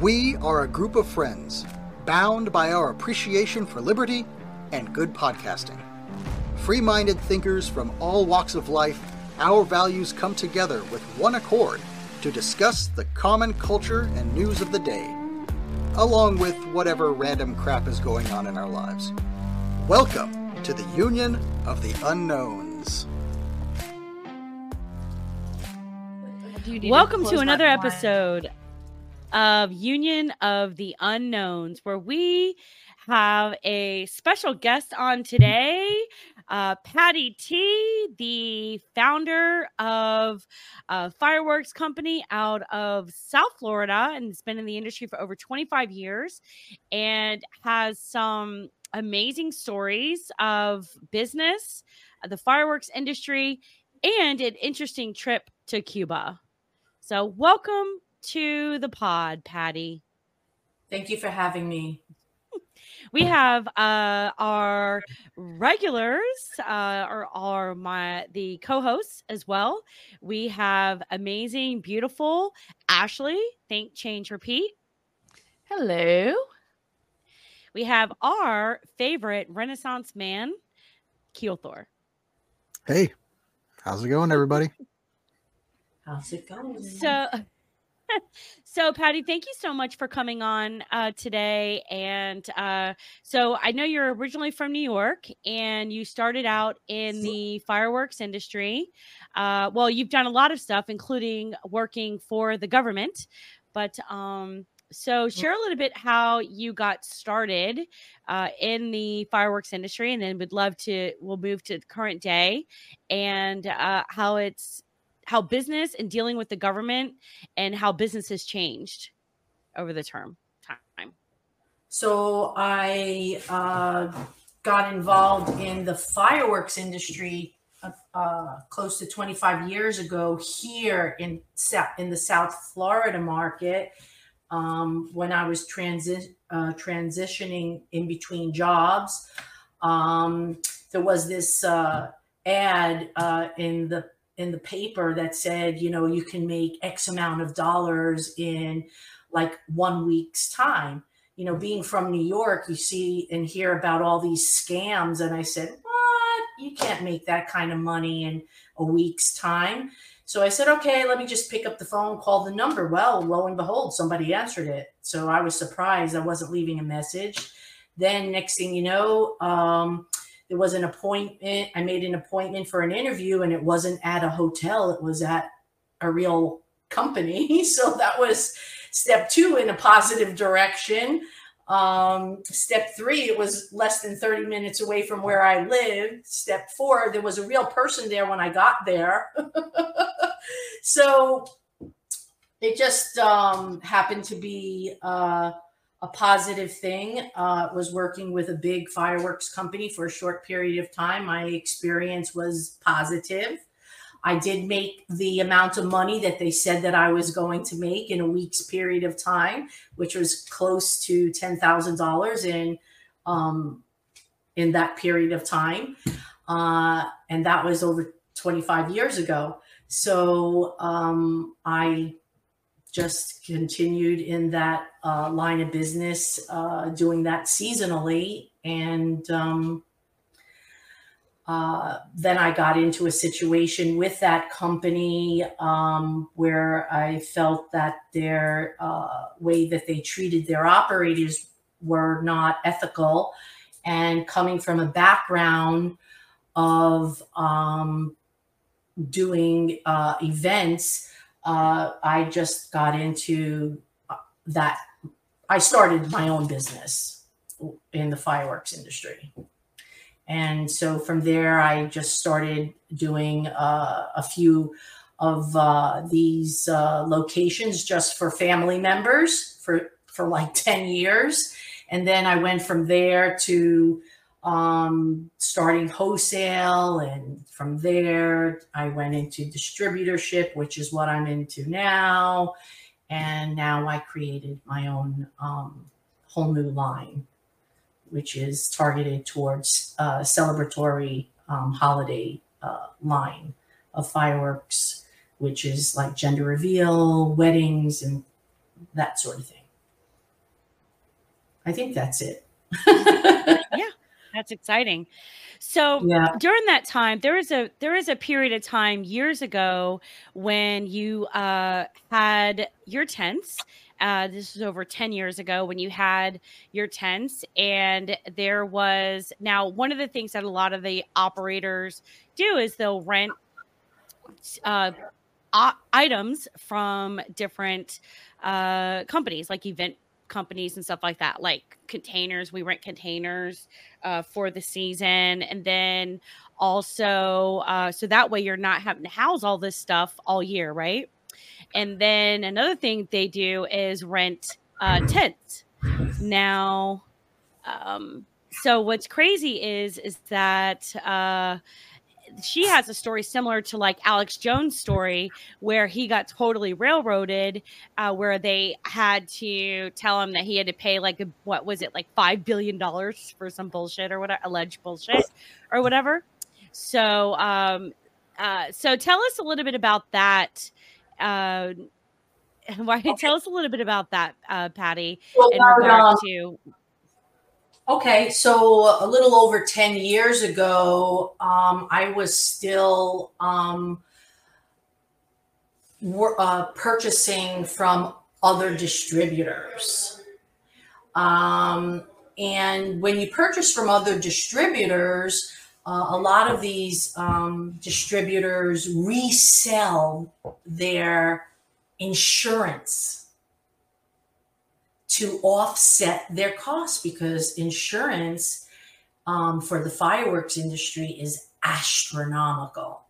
We are a group of friends, bound by our appreciation for liberty and good podcasting. Free minded thinkers from all walks of life, our values come together with one accord to discuss the common culture and news of the day, along with whatever random crap is going on in our lives. Welcome to the Union of the Unknowns. Welcome to another episode of Union of the Unknowns, where we have a special guest on today, uh, Patty T, the founder of a fireworks company out of South Florida, and has been in the industry for over 25 years, and has some amazing stories of business, the fireworks industry, and an interesting trip to Cuba. So, welcome to the pod, Patty. Thank you for having me. We have uh, our regulars, uh, or are my the co-hosts as well. We have amazing, beautiful Ashley. Think, change, repeat. Hello. We have our favorite Renaissance man, Keelthor. Hey, how's it going, everybody? How's it going? So, so Patty, thank you so much for coming on uh, today. And uh, so I know you're originally from New York, and you started out in the fireworks industry. Uh, well, you've done a lot of stuff, including working for the government. But um, so share a little bit how you got started uh, in the fireworks industry, and then would love to. We'll move to current day and uh, how it's how business and dealing with the government and how business has changed over the term time. So I uh, got involved in the fireworks industry uh, uh, close to 25 years ago here in in the South Florida market um, when I was transi- uh, transitioning in between jobs. Um, there was this uh, ad uh, in the in the paper that said, you know, you can make X amount of dollars in like one week's time. You know, being from New York, you see and hear about all these scams. And I said, what? You can't make that kind of money in a week's time. So I said, okay, let me just pick up the phone, call the number. Well, lo and behold, somebody answered it. So I was surprised I wasn't leaving a message. Then, next thing you know, um, there was an appointment. I made an appointment for an interview, and it wasn't at a hotel, it was at a real company. So that was step two in a positive direction. Um, step three, it was less than 30 minutes away from where I lived. Step four, there was a real person there when I got there. so it just um, happened to be uh, a positive thing. Uh, was working with a big fireworks company for a short period of time. My experience was positive. I did make the amount of money that they said that I was going to make in a week's period of time, which was close to ten thousand dollars in um, in that period of time, uh, and that was over twenty five years ago. So um, I just continued in that uh, line of business, uh, doing that seasonally, and um, uh, then I got into a situation with that company um, where I felt that their uh, way that they treated their operators were not ethical. And coming from a background of um, doing uh, events, uh, I just got into uh, that. I started my own business in the fireworks industry. And so from there, I just started doing uh, a few of uh, these uh, locations just for family members for, for like 10 years. And then I went from there to um, starting wholesale. And from there, I went into distributorship, which is what I'm into now. And now I created my own um, whole new line which is targeted towards uh, celebratory um, holiday uh, line of fireworks, which is like gender reveal, weddings, and that sort of thing. I think that's it. yeah, that's exciting. So yeah. during that time, there is a there is a period of time years ago when you uh, had your tents. Uh, this was over 10 years ago when you had your tents, and there was now one of the things that a lot of the operators do is they'll rent uh, items from different uh, companies like event companies and stuff like that, like containers. We rent containers uh, for the season. And then also, uh, so that way you're not having to house all this stuff all year, right? And then another thing they do is rent uh, tents. Now, um, so what's crazy is is that uh, she has a story similar to like Alex Jones' story, where he got totally railroaded, uh, where they had to tell him that he had to pay like a, what was it like five billion dollars for some bullshit or whatever alleged bullshit or whatever. So, um, uh, so tell us a little bit about that. Uh, why? Okay. Tell us a little bit about that, uh, Patty, well, in regard um, to Okay, so a little over 10 years ago, um, I was still um, uh, purchasing from other distributors. Um, and when you purchase from other distributors, uh, a lot of these um, distributors resell their insurance to offset their costs because insurance um, for the fireworks industry is astronomical.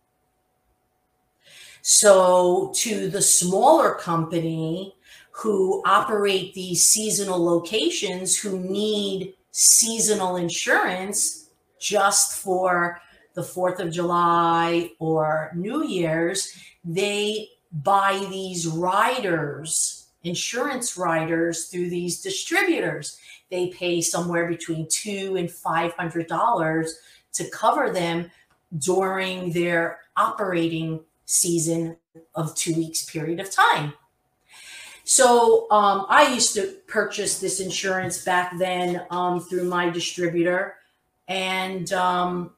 So, to the smaller company who operate these seasonal locations who need seasonal insurance just for the 4th of July or New Year's, they buy these riders insurance riders through these distributors. They pay somewhere between two and five hundred dollars to cover them during their operating season of two weeks period of time. So um, I used to purchase this insurance back then um, through my distributor, and um,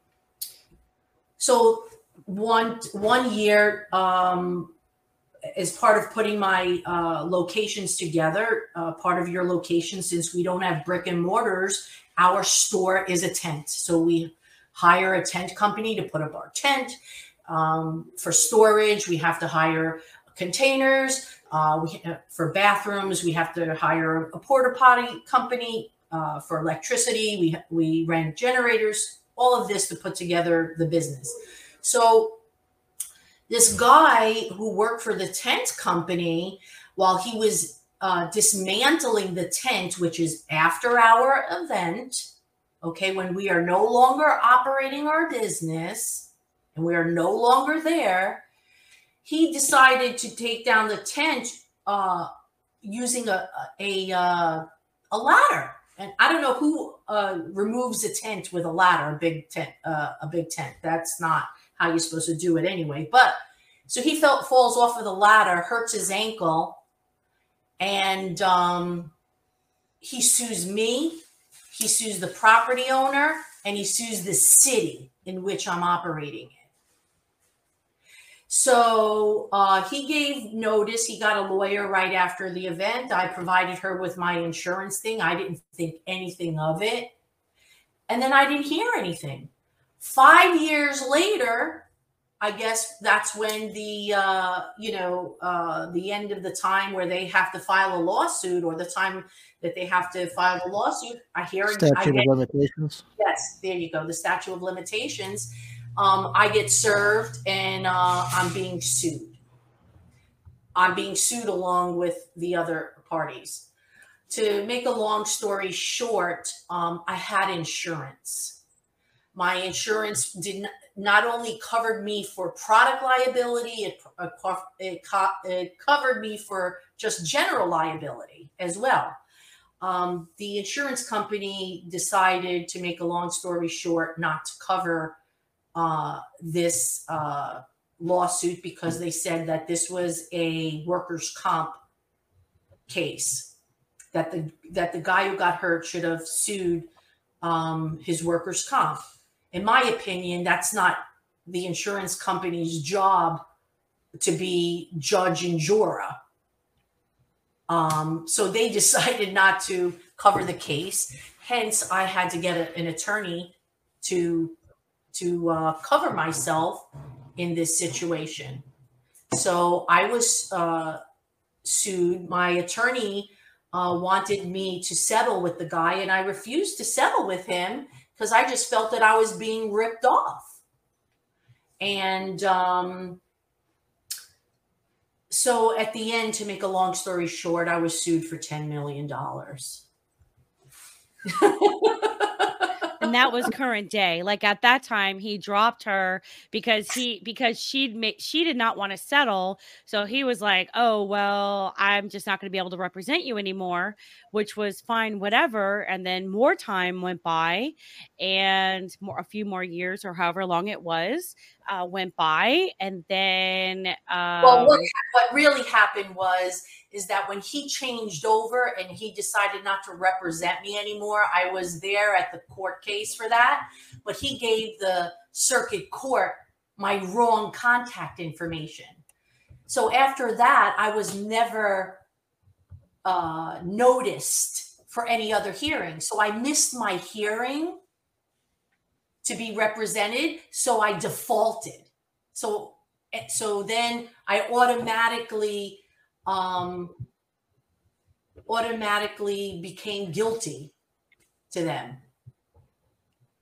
so one one year um, as part of putting my uh, locations together, uh, part of your location, since we don't have brick and mortars, our store is a tent. So we hire a tent company to put up our tent. Um, for storage, we have to hire containers. Uh, we, uh, for bathrooms, we have to hire a porta potty company. Uh, for electricity, we we rent generators. All of this to put together the business. So this guy who worked for the tent company while he was uh, dismantling the tent, which is after our event, okay, when we are no longer operating our business and we are no longer there, he decided to take down the tent uh, using a a, a, uh, a ladder. And I don't know who uh, removes a tent with a ladder, a big tent, uh, a big tent. That's not how you're supposed to do it anyway. But so he felt falls off of the ladder, hurts his ankle, and um, he sues me. He sues the property owner, and he sues the city in which I'm operating in. So uh, he gave notice. He got a lawyer right after the event. I provided her with my insurance thing. I didn't think anything of it. And then I didn't hear anything. Five years later, I guess that's when the uh, you know uh, the end of the time where they have to file a lawsuit or the time that they have to file a lawsuit. I hear statute I get, of limitations. Yes, there you go. The statute of limitations. Um, I get served and uh, I'm being sued. I'm being sued along with the other parties. To make a long story short, um, I had insurance. My insurance did not only covered me for product liability, it, it, it covered me for just general liability as well. Um, the insurance company decided, to make a long story short, not to cover uh, this uh, lawsuit because they said that this was a workers' comp case that the that the guy who got hurt should have sued um, his workers' comp. In my opinion, that's not the insurance company's job to be judge and juror. Um, so they decided not to cover the case. Hence, I had to get a, an attorney to to uh, cover myself in this situation. So I was uh, sued. My attorney uh, wanted me to settle with the guy, and I refused to settle with him because I just felt that I was being ripped off. And um, so at the end, to make a long story short, I was sued for $10 million. and that was current day like at that time he dropped her because he because she'd made she did not want to settle so he was like oh well i'm just not going to be able to represent you anymore which was fine whatever and then more time went by and more a few more years or however long it was uh, went by and then um, well what, what really happened was is that when he changed over and he decided not to represent me anymore, I was there at the court case for that. But he gave the circuit court my wrong contact information. So after that, I was never uh, noticed for any other hearing. So I missed my hearing to be represented. So I defaulted. So eh, so then I automatically um, automatically became guilty to them.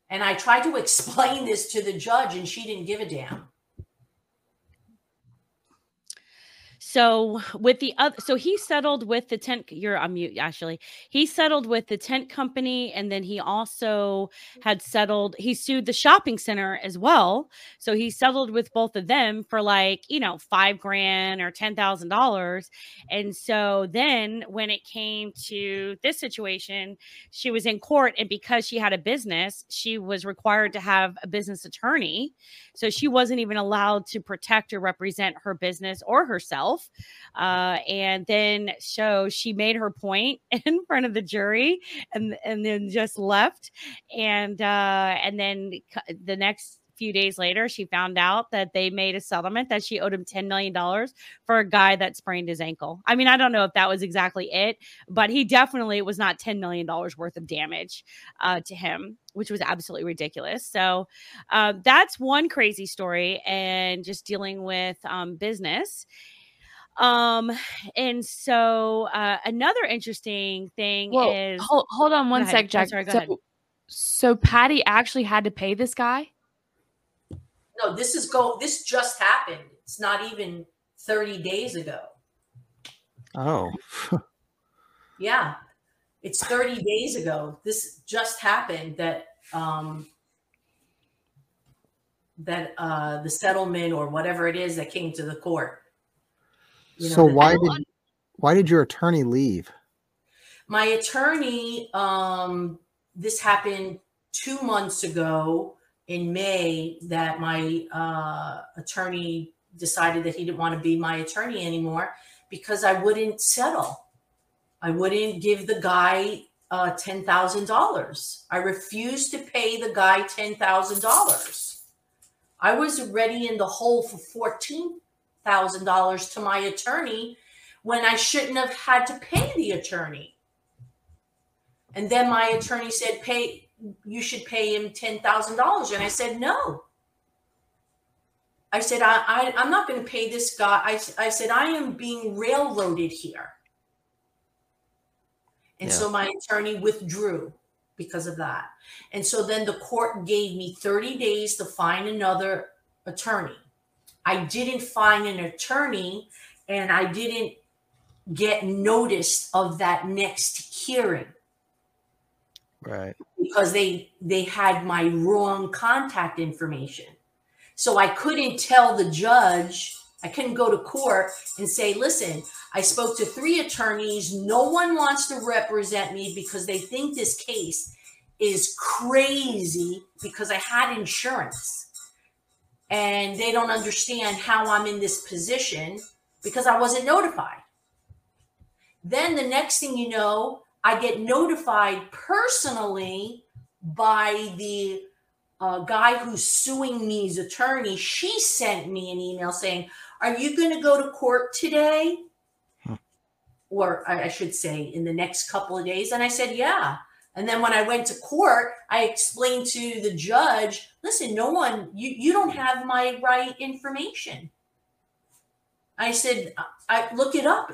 And I tried to explain this to the judge, and she didn't give a damn. So with the other, so he settled with the tent. You're on mute, actually. He settled with the tent company, and then he also had settled. He sued the shopping center as well. So he settled with both of them for like you know five grand or ten thousand dollars. And so then when it came to this situation, she was in court, and because she had a business, she was required to have a business attorney. So she wasn't even allowed to protect or represent her business or herself. Uh, and then so she made her point in front of the jury and and then just left. And uh, and then the next few days later, she found out that they made a settlement that she owed him $10 million for a guy that sprained his ankle. I mean, I don't know if that was exactly it, but he definitely was not $10 million worth of damage uh, to him, which was absolutely ridiculous. So uh, that's one crazy story and just dealing with um, business. Um, and so uh, another interesting thing well, is hold, hold on one sec, Jack. Oh, sorry, so, so Patty actually had to pay this guy? No, this is go this just happened. It's not even 30 days ago. Oh. yeah. It's 30 days ago. This just happened that um that uh the settlement or whatever it is that came to the court you know, so why did why did your attorney leave? My attorney, um, this happened two months ago in May that my uh, attorney decided that he didn't want to be my attorney anymore because I wouldn't settle. I wouldn't give the guy uh, $10,000. I refused to pay the guy $10,000. I was already in the hole for 14 thousand dollars to my attorney when I shouldn't have had to pay the attorney. And then my attorney said, "Pay, you should pay him ten thousand dollars," and I said, "No." I said, I, I, I'm not going to pay this guy. I, I said, I am being railroaded here. And yeah. so my attorney withdrew because of that. And so then the court gave me 30 days to find another attorney. I didn't find an attorney and I didn't get notice of that next hearing. Right. Because they they had my wrong contact information. So I couldn't tell the judge, I couldn't go to court and say, "Listen, I spoke to three attorneys, no one wants to represent me because they think this case is crazy because I had insurance." And they don't understand how I'm in this position because I wasn't notified. Then the next thing you know, I get notified personally by the uh, guy who's suing me's attorney. She sent me an email saying, Are you going to go to court today? Or I, I should say, in the next couple of days. And I said, Yeah. And then when I went to court, I explained to the judge, listen, no one, you, you don't have my right information. I said, I look it up.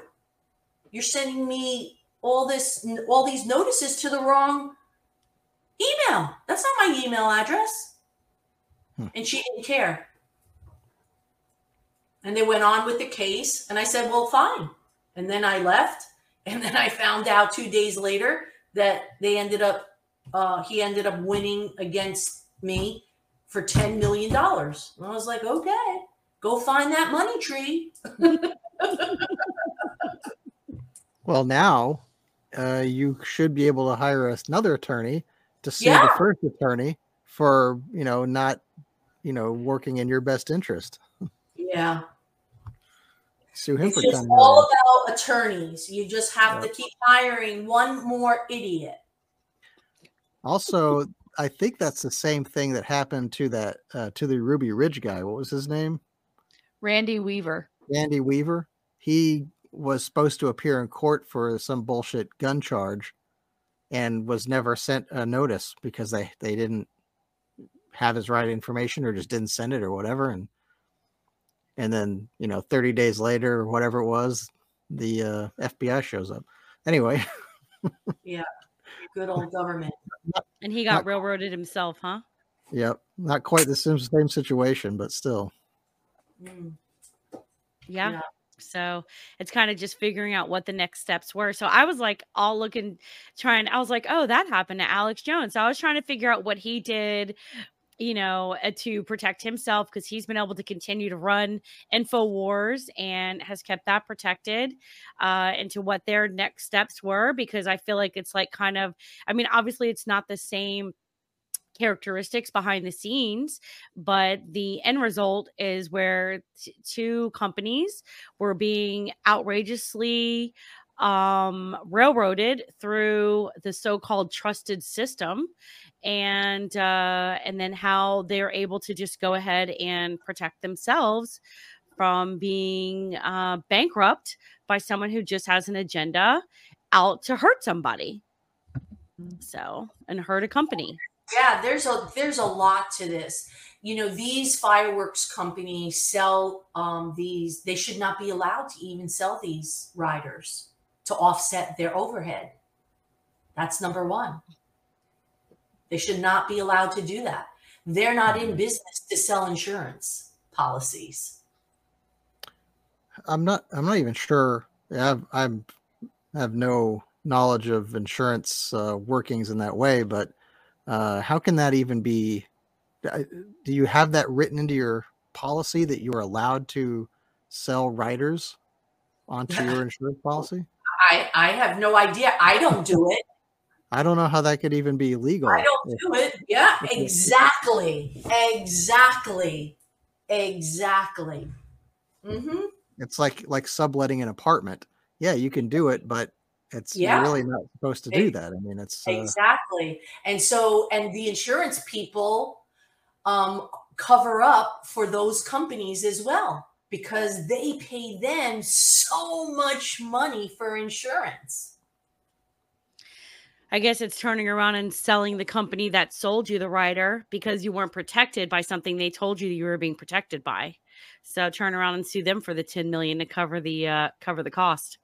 You're sending me all this, all these notices to the wrong email. That's not my email address. Hmm. And she didn't care. And they went on with the case. And I said, well, fine. And then I left. And then I found out two days later that they ended up, uh, he ended up winning against me for $10 million. And I was like, okay, go find that money tree. well, now uh, you should be able to hire another attorney to sue yeah. the first attorney for you know not you know working in your best interest. Yeah. Sue him it's just all about attorneys. You just have to keep hiring one more idiot. Also, I think that's the same thing that happened to that uh, to the Ruby Ridge guy. What was his name? Randy Weaver. Randy Weaver. He was supposed to appear in court for some bullshit gun charge and was never sent a notice because they they didn't have his right information or just didn't send it or whatever and and then you know 30 days later or whatever it was the uh, fbi shows up anyway yeah good old government and he got not, railroaded himself huh yep not quite the same, same situation but still mm. yeah. yeah. So it's kind of just figuring out what the next steps were. So I was like, all looking, trying, I was like, oh, that happened to Alex Jones. So I was trying to figure out what he did, you know, uh, to protect himself because he's been able to continue to run InfoWars and has kept that protected uh, into what their next steps were. Because I feel like it's like kind of, I mean, obviously it's not the same characteristics behind the scenes, but the end result is where t- two companies were being outrageously um, railroaded through the so-called trusted system and uh, and then how they're able to just go ahead and protect themselves from being uh, bankrupt by someone who just has an agenda out to hurt somebody. So and hurt a company. Yeah there's a there's a lot to this. You know these fireworks companies sell um, these they should not be allowed to even sell these riders to offset their overhead that's number one they should not be allowed to do that they're not in business to sell insurance policies i'm not i'm not even sure i've i'm I have no knowledge of insurance uh, workings in that way but uh, how can that even be? Do you have that written into your policy that you are allowed to sell riders onto your insurance policy? I, I have no idea. I don't do it. I don't know how that could even be legal. I don't do it. Yeah, exactly. Exactly. Exactly. Mm-hmm. It's like like subletting an apartment. Yeah, you can do it, but it's yeah. really not supposed to do that. I mean, it's uh, exactly. And so, and the insurance people um, cover up for those companies as well because they pay them so much money for insurance. I guess it's turning around and selling the company that sold you the rider because you weren't protected by something they told you you were being protected by. So turn around and sue them for the 10 million to cover the uh, cover the cost.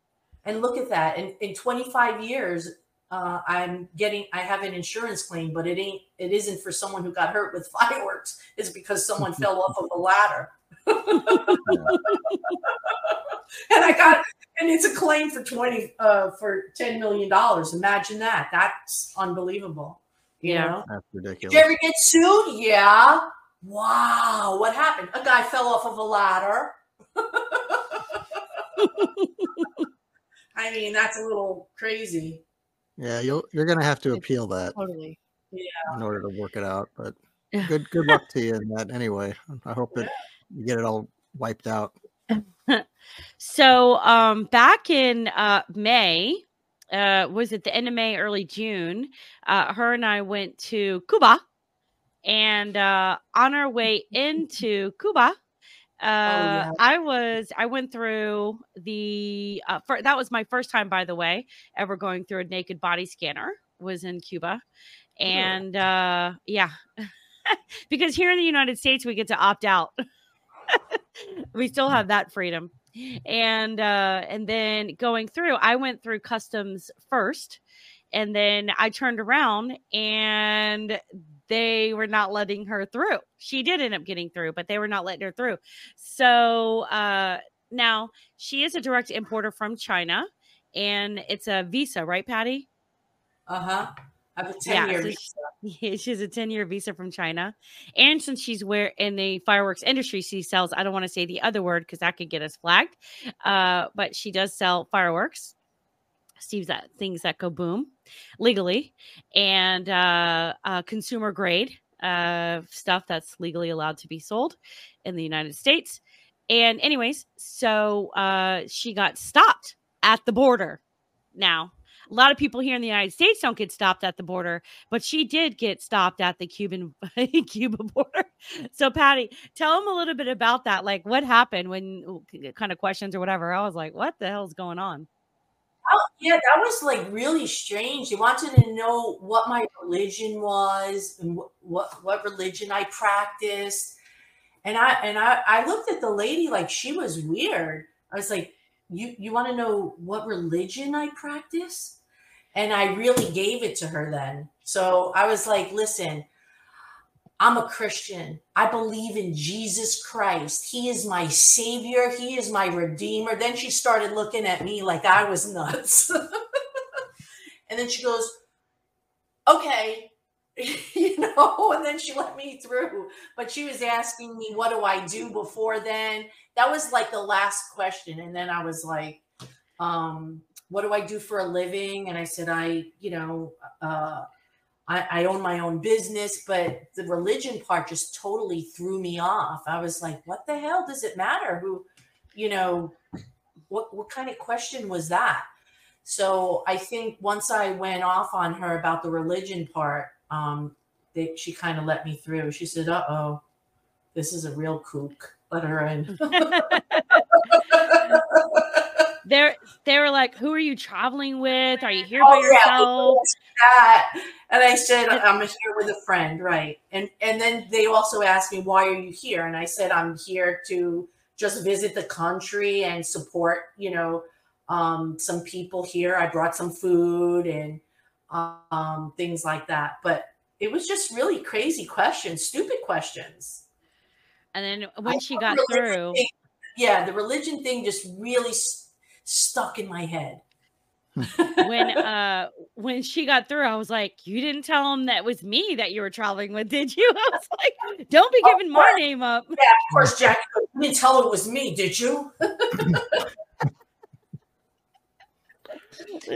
And look at that. In, in 25 years, uh, I'm getting, I have an insurance claim, but it ain't, it isn't for someone who got hurt with fireworks. It's because someone fell off of a ladder. and I got, and it's a claim for 20, uh, for $10 million. Imagine that. That's unbelievable. You yeah. Know? That's ridiculous. Did you ever get sued? Yeah. Wow. What happened? A guy fell off of a ladder. I mean, that's a little crazy. Yeah, you'll you're gonna have to appeal that totally. Yeah. In order to work it out, but good good luck to you in that anyway. I hope that you get it all wiped out. so um back in uh May, uh was it the end of May, early June, uh her and I went to Cuba and uh on our way into Cuba, uh yeah. I was I went through the uh for, that was my first time by the way ever going through a naked body scanner was in Cuba. And uh yeah. because here in the United States we get to opt out. we still have that freedom. And uh and then going through i went through customs first and then i turned around and they were not letting her through. She did end up getting through but they were not letting her through. So uh now she is a direct importer from china and it's a visa right patty? Uh-huh. I have a 10 Yeah, year so visa. Yeah, she has a 10 year visa from China. And since she's where in the fireworks industry, she sells, I don't want to say the other word because that could get us flagged. Uh, but she does sell fireworks, Steve's that things that go boom legally, and uh, uh, consumer grade uh, stuff that's legally allowed to be sold in the United States. And, anyways, so uh, she got stopped at the border. Now, a lot of people here in the United States don't get stopped at the border, but she did get stopped at the Cuban Cuba border. So, Patty, tell them a little bit about that. Like, what happened when kind of questions or whatever? I was like, what the hell's going on? Oh, yeah, that was like really strange. They wanted to know what my religion was and what what, what religion I practiced. And I and I, I looked at the lady like she was weird. I was like, You you want to know what religion I practice? And I really gave it to her then. So I was like, listen, I'm a Christian. I believe in Jesus Christ. He is my savior. He is my redeemer. Then she started looking at me like I was nuts. and then she goes, okay, you know, and then she let me through. But she was asking me, what do I do before then? That was like the last question. And then I was like, um, what do I do for a living? And I said, I, you know, uh, I, I own my own business, but the religion part just totally threw me off. I was like, what the hell does it matter? Who, you know, what what kind of question was that? So I think once I went off on her about the religion part, um, they, she kind of let me through. She said, "Uh oh, this is a real kook. Let her in." They're they were like, "Who are you traveling with? Are you here Oh, by yourself?" that. And I said, I'm here with a friend, right? And and then they also asked me, why are you here? And I said, I'm here to just visit the country and support, you know, um, some people here. I brought some food and um, things like that. But it was just really crazy questions, stupid questions. And then when I she got through, thing- yeah, the religion thing just really s- stuck in my head. when uh when she got through, I was like, "You didn't tell him that was me that you were traveling with, did you?" I was like, "Don't be giving my name up." Yeah, of course, Jack. You didn't tell her it was me, did you?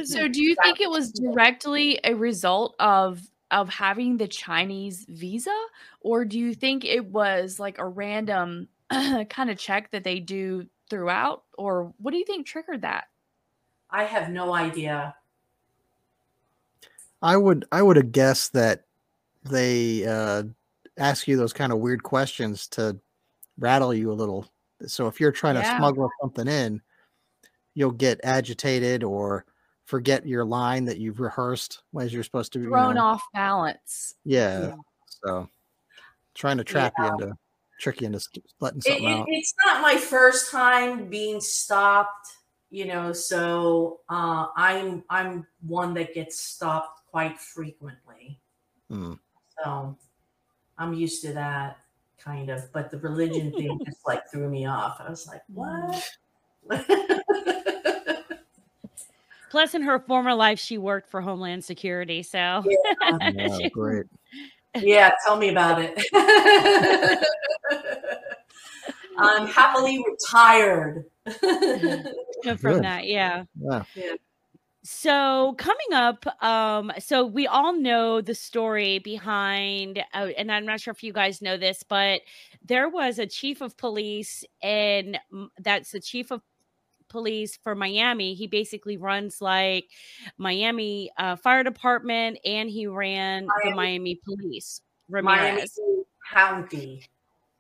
So do you think it was directly a result of of having the Chinese visa or do you think it was like a random kind of check that they do throughout or what do you think triggered that? I have no idea. I would I would have guessed that they uh, ask you those kind of weird questions to rattle you a little. So if you're trying to smuggle something in, you'll get agitated or forget your line that you've rehearsed as you're supposed to. be Thrown know, off balance. Yeah. Yeah. So trying to trap you into trick you into letting something it- out. it's not my first time being stopped, you know. So uh, I'm I'm one that gets stopped quite frequently. Mm. So I'm used to that kind of. But the religion thing just like threw me off. I was like, what? Plus, in her former life, she worked for Homeland Security, so Yeah, great. Yeah, tell me about it. I'm happily retired. from Good. that, yeah. Yeah. so coming up um so we all know the story behind uh, and i'm not sure if you guys know this but there was a chief of police and that's the chief of police for miami he basically runs like miami uh, fire department and he ran miami. the miami police Ramirez. miami county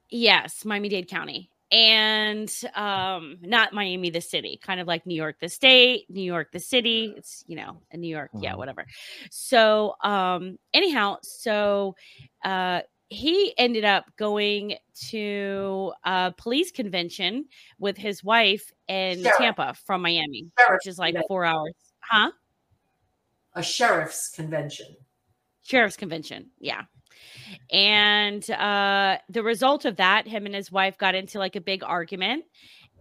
yes miami-dade county and um not miami the city kind of like new york the state new york the city it's you know in new york mm-hmm. yeah whatever so um anyhow so uh he ended up going to a police convention with his wife in Sheriff. Tampa from Miami, Sheriff which is like four hours. Huh? A sheriff's convention. Sheriff's convention. Yeah. And uh, the result of that, him and his wife got into like a big argument.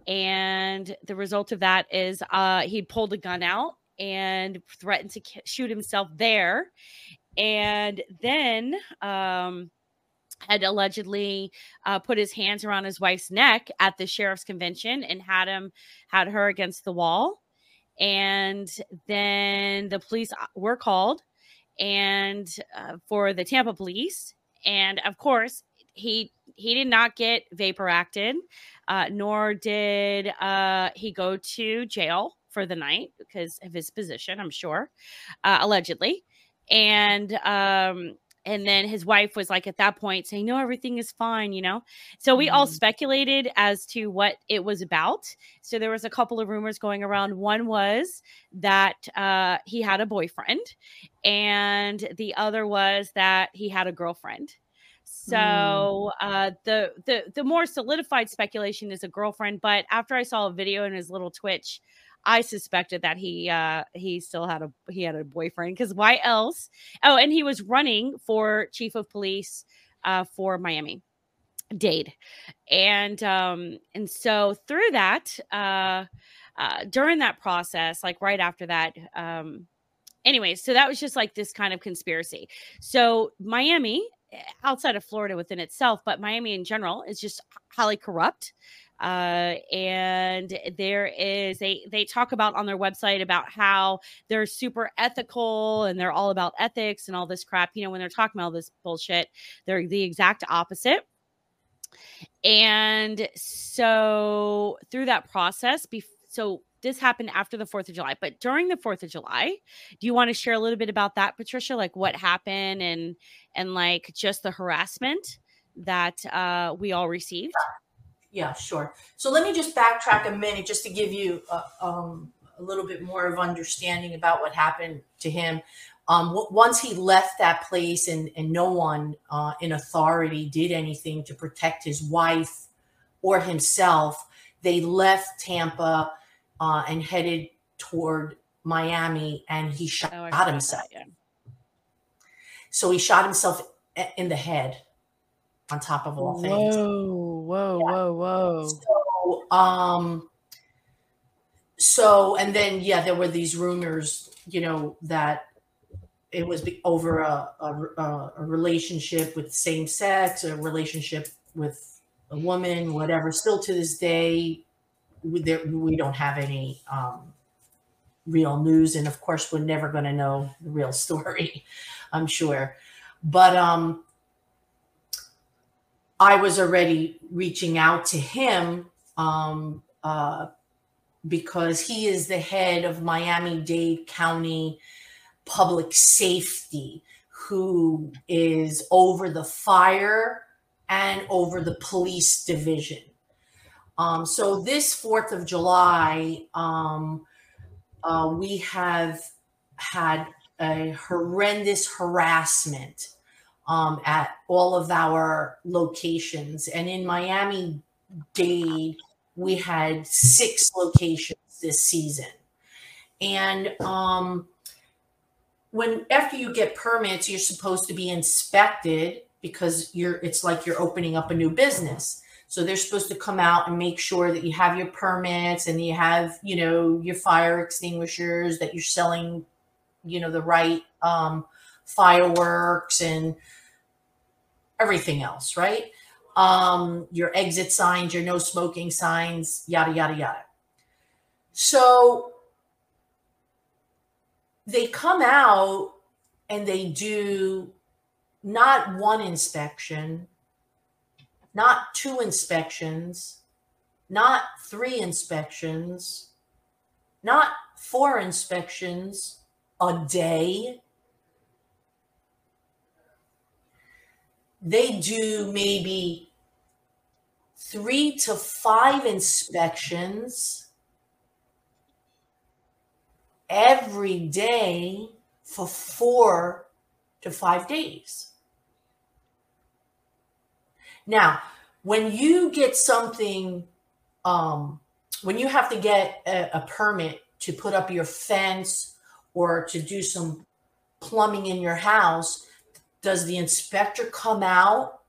And the result of that is uh, he pulled a gun out and threatened to shoot himself there. And then um, had allegedly uh, put his hands around his wife's neck at the sheriff's convention and had him had her against the wall and then the police uh, were called and uh, for the Tampa police. And of course, he he did not get Baker Acted, uh, nor did uh, he go to jail for the night because of his position. I'm sure, uh, allegedly, and um, and then his wife was like at that point saying no everything is fine you know so we mm-hmm. all speculated as to what it was about so there was a couple of rumors going around one was that uh, he had a boyfriend and the other was that he had a girlfriend mm. so uh, the the the more solidified speculation is a girlfriend but after i saw a video in his little twitch I suspected that he uh he still had a he had a boyfriend because why else? Oh, and he was running for chief of police uh for Miami Dade. And um and so through that uh uh during that process, like right after that, um anyway, so that was just like this kind of conspiracy. So Miami eh, outside of Florida within itself, but Miami in general is just highly corrupt. Uh, and there is a they talk about on their website about how they're super ethical and they're all about ethics and all this crap. You know, when they're talking about this bullshit, they're the exact opposite. And so through that process, so this happened after the 4th of July, but during the 4th of July, do you want to share a little bit about that, Patricia? Like what happened and and like just the harassment that uh we all received? Yeah, sure. So let me just backtrack a minute just to give you a, um, a little bit more of understanding about what happened to him. Um, w- once he left that place and, and no one uh, in authority did anything to protect his wife or himself, they left Tampa uh, and headed toward Miami and he shot, oh, shot himself. That, yeah. So he shot himself in the head on top of all things. Whoa, whoa, yeah. whoa, whoa. So, um, so, and then, yeah, there were these rumors, you know, that it was over a, a, a relationship with same sex, a relationship with a woman, whatever. Still to this day, we, there, we don't have any um, real news. And of course, we're never going to know the real story, I'm sure. But um, I was already reaching out to him um, uh, because he is the head of Miami Dade County Public Safety, who is over the fire and over the police division. Um, so this 4th of July, um, uh, we have had a horrendous harassment um, at all of our locations. And in Miami Dade, we had six locations this season. And um, when after you get permits, you're supposed to be inspected because you're it's like you're opening up a new business. So they're supposed to come out and make sure that you have your permits and you have, you know, your fire extinguishers, that you're selling, you know, the right um, fireworks and everything else, right? Um, your exit signs, your no smoking signs, yada, yada, yada. So they come out and they do not one inspection, not two inspections, not three inspections, not four inspections a day. They do maybe three to five inspections every day for four to five days. Now, when you get something, um, when you have to get a, a permit to put up your fence or to do some plumbing in your house, does the inspector come out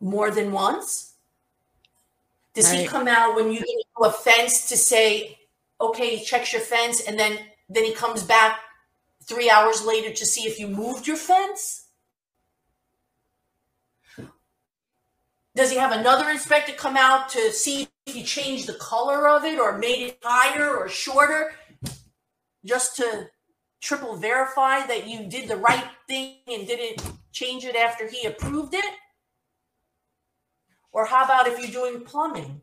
more than once? Does he come out when you get to a fence to say, okay, he checks your fence, and then then he comes back three hours later to see if you moved your fence? Does he have another inspector come out to see if you changed the color of it or made it higher or shorter just to triple verify that you did the right thing and didn't change it after he approved it? Or how about if you're doing plumbing,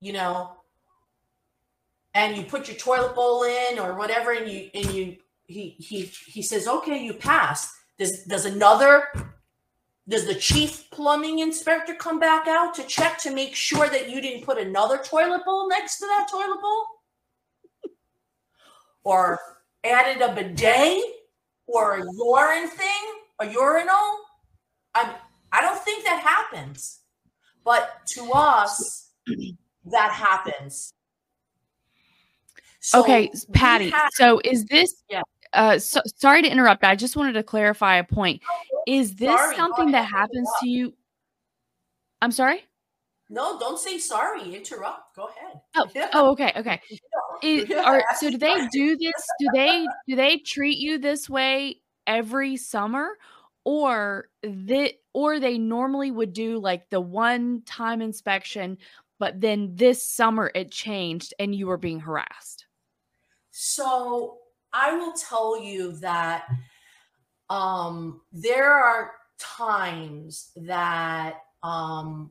you know, and you put your toilet bowl in or whatever, and you and you he he he says, okay, you passed. Does does another does the chief plumbing inspector come back out to check to make sure that you didn't put another toilet bowl next to that toilet bowl? Or added a bidet or a urine thing, a urinal? I I don't think that happens. But to us, that happens. So okay, Patty. have- so is this? Yeah. Uh, so, sorry to interrupt. I just wanted to clarify a point. Is this Sorry, something that happens to you? I'm sorry. No, don't say sorry. Interrupt. Go ahead. Oh, Yeah. oh, okay, okay. Is, are, so do they do this? Do they do they treat you this way every summer, or that or they normally would do like the one time inspection, but then this summer it changed and you were being harassed? So I will tell you that um, there are times that um,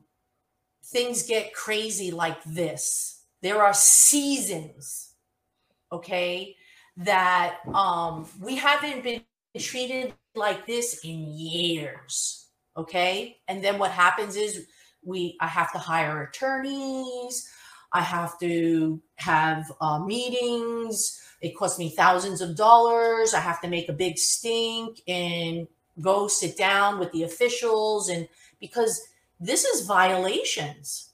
things get crazy like this. There are seasons, okay, that um, we haven't been treated like this in years, okay. And then what happens is we I have to hire attorneys. I have to have uh, meetings. It costs me thousands of dollars. I have to make a big stink and go sit down with the officials and because this is violations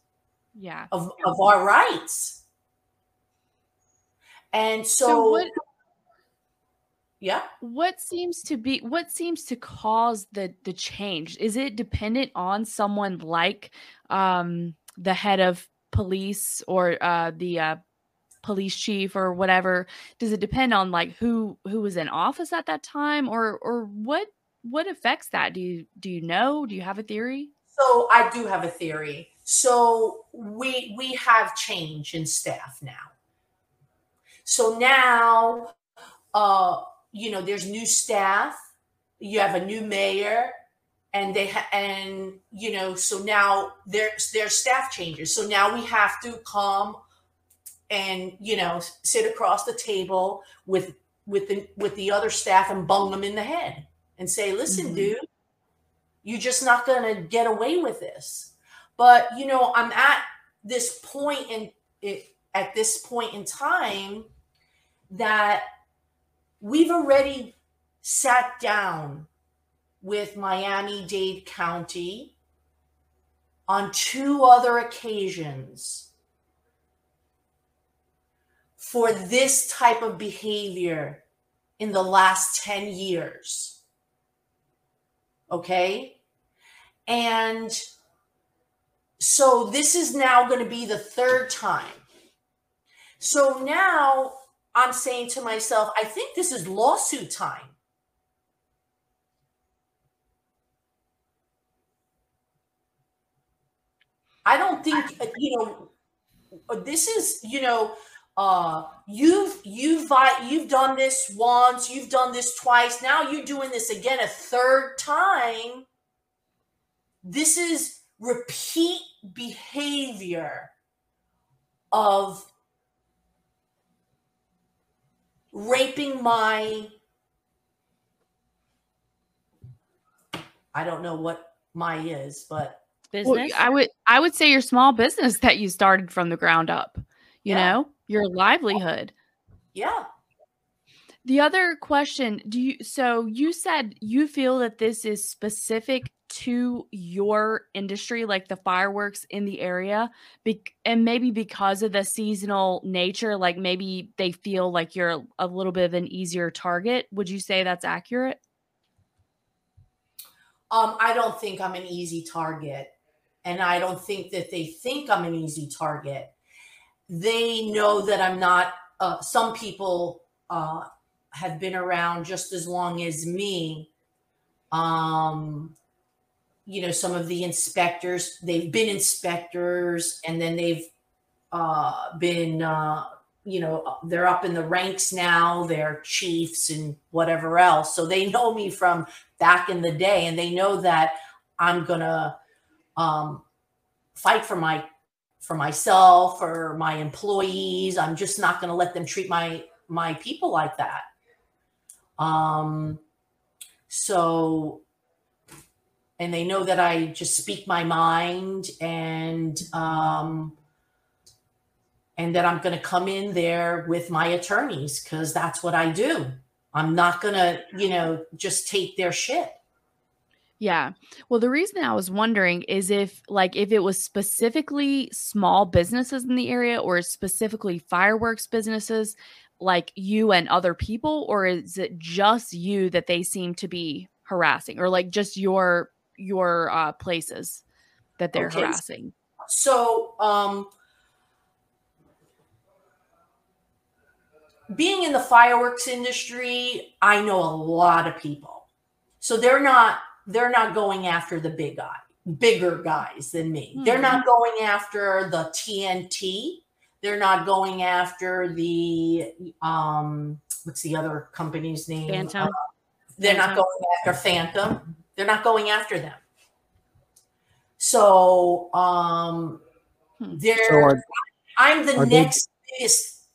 Yeah. of, of our rights. And so, So what yeah. what seems to be what seems to cause the the change? Is it dependent on someone like um the head of police or uh the uh police chief or whatever? Does it depend on like who who was in office at that time? Or or what what affects that? Do you do you know? Do you have a theory So I do have a theory. So we we have change in staff now. So now uh you know there's new staff, you have a new mayor and they ha- and you know so now there's there's staff changes. So now we have to come and you know sit across the table with with the with the other staff and bung them in the head and say, "Listen, Mhm. dude, you're just not going to get away with this. But you know, I'm at this point in it at this point in time that we've already sat down with Miami Dade County on two other occasions for this type of behavior in the last 10 years. Okay? And so this is now going to be the third time. So now I'm saying to myself, I think this is lawsuit time. I don't think, uh, you know, uh, this is, you know, uh you've you've you've done this once you've done this twice now you're doing this again a third time this is repeat behavior of raping my I don't know what my is, but business. Well, I would I would say your small business that you started from the ground up. You Yeah. know, your livelihood. yeah. The other question, do you so you said you feel that this is specific to your industry like the fireworks in the area bec- and maybe because of the seasonal nature like maybe they feel like you're a little bit of an easier target. Would you say that's accurate? Um, I don't think I'm an easy target. And I don't think that they think I'm an easy target. They know that I'm not, uh, some people uh, have been around just as long as me. Um, you know, some of the inspectors, they've been inspectors and then they've uh, been, uh, you know, they're up in the ranks now, they're chiefs and whatever else. So they know me from back in the day and they know that i'm gonna um, fight for my for myself or my employees i'm just not gonna let them treat my my people like that um so and they know that i just speak my mind and um and that i'm gonna come in there with my attorneys because that's what i do I'm not gonna, you know, just take their shit. Yeah. Well, the reason I was wondering is if like if it was specifically small businesses in the area or specifically fireworks businesses like you and other people or is it just you that they seem to be harassing or like just your your uh places that they're Okay. harassing? So, um, being in the fireworks industry, I know a lot of people. So they're not they're not going after the big guy, bigger guys than me. They're not going after the TNT. They're not going after the um what's the other company's name? Phantom. Uh, they're not going after Phantom. They're not going after them. So um Hmm. they're So are, I'm the Are they- next biggest,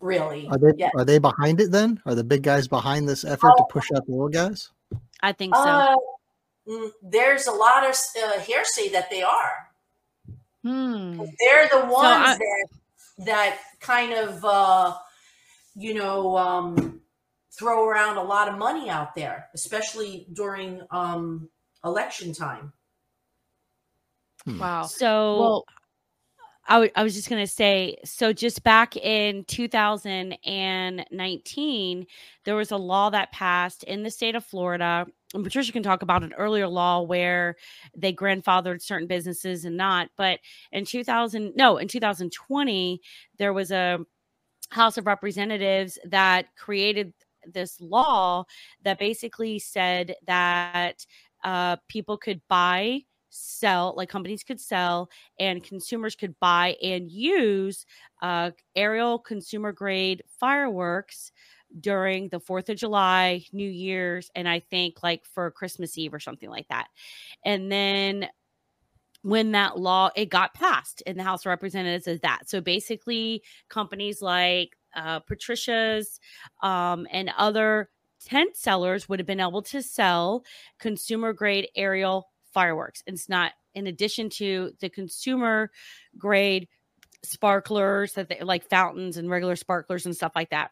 really. are they Yeah. are they behind it then? Are the big guys behind this effort to push out the little guys? I think so. Uh, mm, there's a lot of uh, hearsay that they are. Hmm. They're the ones I- that that kind of, uh, you know, um, throw around a lot of money out there, especially during um, election time. Wow. so Well, I w- I was just going to say so just back in 2019 there was a law that passed in the state of Florida and Patricia can talk about an earlier law where they grandfathered certain businesses and not but in 2000 no in 2020 there was a House of Representatives that created this law that basically said that uh, people could buy sell like companies could sell and consumers could buy and use uh, aerial consumer grade fireworks during the 4th of July, New Year's, and I think like for Christmas Eve or something like that. And then when that law it got passed in the House of Representatives is that. So basically companies like uh, Patricia's um, and other tent sellers would have been able to sell consumer grade aerial fireworks. And it's not in addition to the consumer grade sparklers that they like fountains and regular sparklers and stuff like that.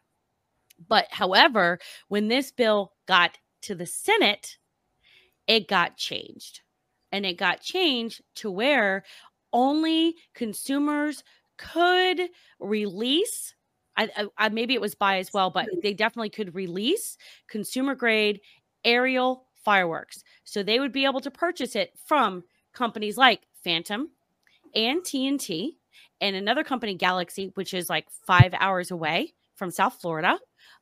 But however, when this bill got to the Senate, it got changed. And it got changed to where only consumers could release I, I, I maybe it was by as well, but they definitely could release consumer grade aerial fireworks. So they would be able to purchase it from companies like Phantom and TNT and another company, Galaxy, which is like five hours away from South Florida,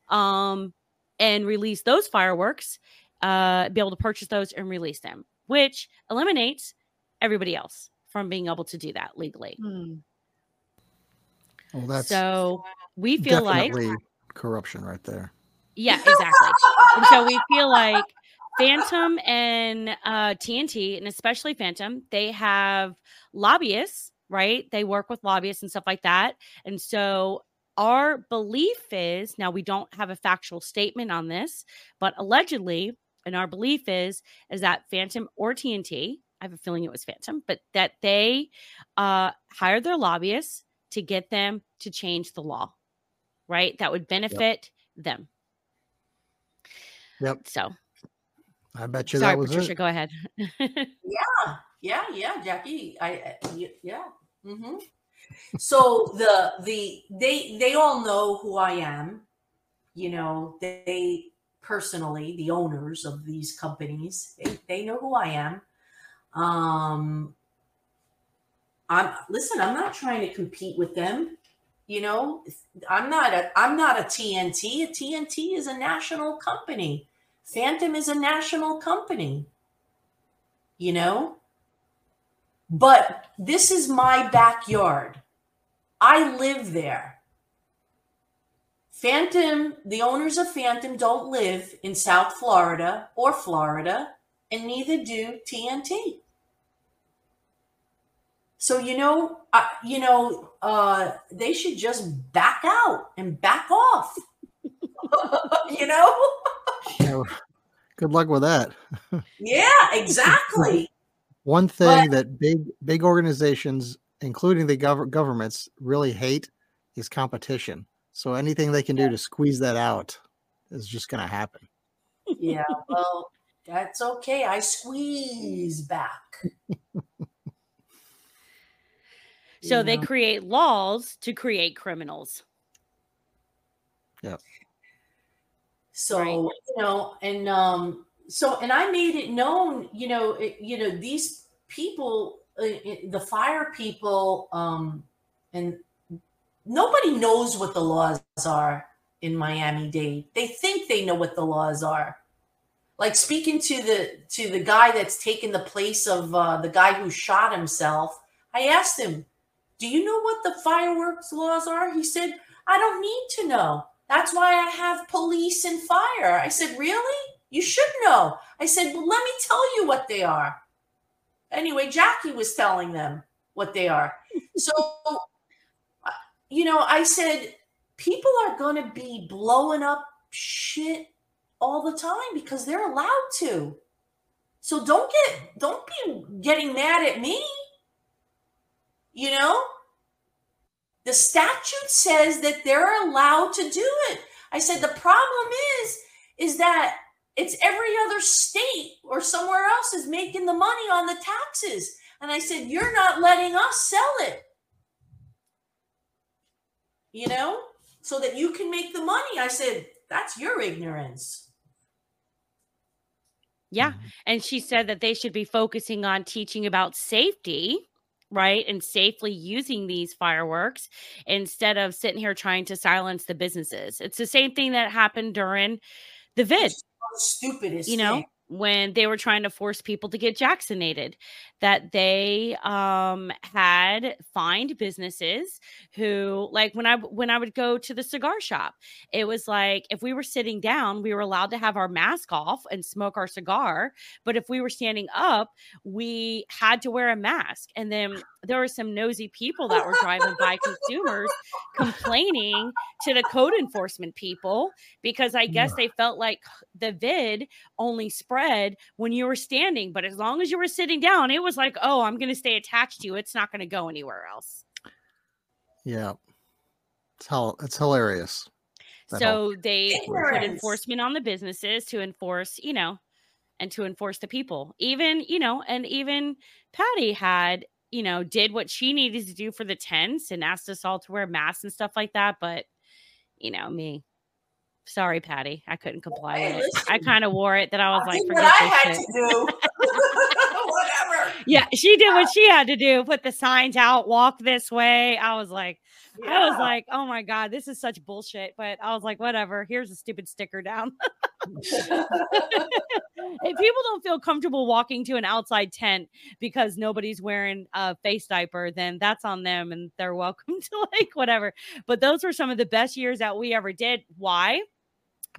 um, and release those fireworks, uh, be able to purchase those and release them, which eliminates everybody else from being able to do that legally. Hmm. Well, that's so we feel like corruption right there. yeah, exactly. and so we feel like Phantom and uh, TNT, and especially Phantom, they have lobbyists, right? They work with lobbyists and stuff like that. And so our belief is now we don't have a factual statement on this, but allegedly, and our belief is is that Phantom or TNT, I have a feeling it was Phantom, but that they uh, hired their lobbyists to get them to change the law, right? That would benefit them. Yep. So I bet you sorry, that was Patricia, it. go ahead. Yeah, yeah, yeah, Jackye. I, yeah. Mm-hmm. So the the they they all know who I am. You know, they personally, the owners of these companies, they, they know who I am. Um I'm listen, I'm not trying to compete with them. You know, I'm not a I'm not a TNT. A TNT is a national company. Phantom is a national company you know? But this is my backyard. I live there. Phantom, the owners of Phantom don't live in South Florida or Florida, and neither do TNT. So you know, uh, you know, uh, they should just back out and back off. you know? Yeah, good luck with that. Yeah, exactly. One thing that big big organizations, including the gov- governments, really hate is competition. So anything they can do to squeeze that out is just going to happen. yeah, well, that's okay. I squeeze back. so You they create laws to create criminals. Yeah. So Right. you know, and um, so and I made it known, you know, it, you know these people, uh, uh, the fire people, um, and nobody knows what the laws are in Miami Dade. They think they know what the laws are. Like speaking to the to the guy that's taken the place of uh, the guy who shot himself, I asked him, "Do you know what the fireworks laws are?" He said, "I don't need to know. That's why I have police and fire." I said, "Really? You should know." I said, "Well, let me tell you what they are." Anyway, Jackye was telling them what they are. So, uh, you know, I said, people are going to be blowing up shit all the time because they're allowed to. So don't get don't be getting mad at me. You know? The statute says that they're allowed to do it. I said the problem is is that it's every other state or somewhere else is making the money on the taxes. And I said you're not letting us sell it. You know? So that you can make the money. I said that's your ignorance. Yeah. And she said that they should be focusing on teaching about safety, right? And safely using these fireworks instead of sitting here trying to silence the businesses. It's the same thing that happened during the vid, Stupidest you know, thing. When they were trying to force people to get vaccinated, that they um had fined businesses who like when I when I would go to the cigar shop, it was like if we were sitting down, we were allowed to have our mask off and smoke our cigar, but if we were standing up, we had to wear a mask. And then there were some nosy people that were driving by consumers complaining to the code enforcement people because I guess they felt like the vid only spread when you were standing, but as long as you were sitting down, it was like, oh, I'm going to stay attached to you. It's not going to go anywhere else. Yeah, it's hell. It's hilarious. that whole- So they put enforcement on the businesses to enforce, you know, and to enforce the people. Even, you know, and even Patty had, you know, did what she needed to do for the tents and asked us all to wear masks and stuff like that. But, you know, me. Sorry, Patty. I couldn't comply Hey, with it. I kind of wore it that I was I like, forget what I had shit. to do. Whatever. Yeah, she did what uh, she had to do. Put the signs out, walk this way. I was like, I was like, oh my God, this is such bullshit. But I was like, whatever. Here's a stupid sticker down. if people don't feel comfortable walking to an outside tent because nobody's wearing a face diaper, then that's on them and they're welcome to like whatever. But those were some of the best years that we ever did. Why?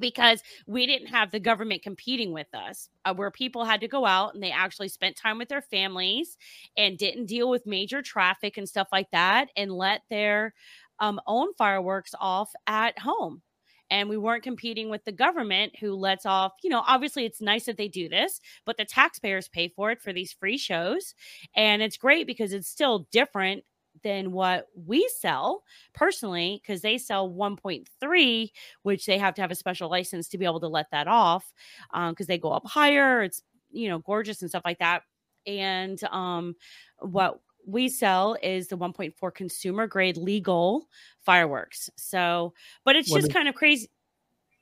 because we didn't have the government competing with us, uh, where people had to go out and they actually spent time with their families and didn't deal with major traffic and stuff like that and let their um, own fireworks off at home and we weren't competing with the government who lets off you know obviously it's nice that they do this but the taxpayers pay for it for these free shows and it's great because it's still different than what we sell personally because they sell 1.3 which they have to have a special license to be able to let that off because um, they go up higher it's you know gorgeous and stuff like that and um what we sell is the 1.4 consumer grade legal fireworks. So, but it's what just is, kind of crazy.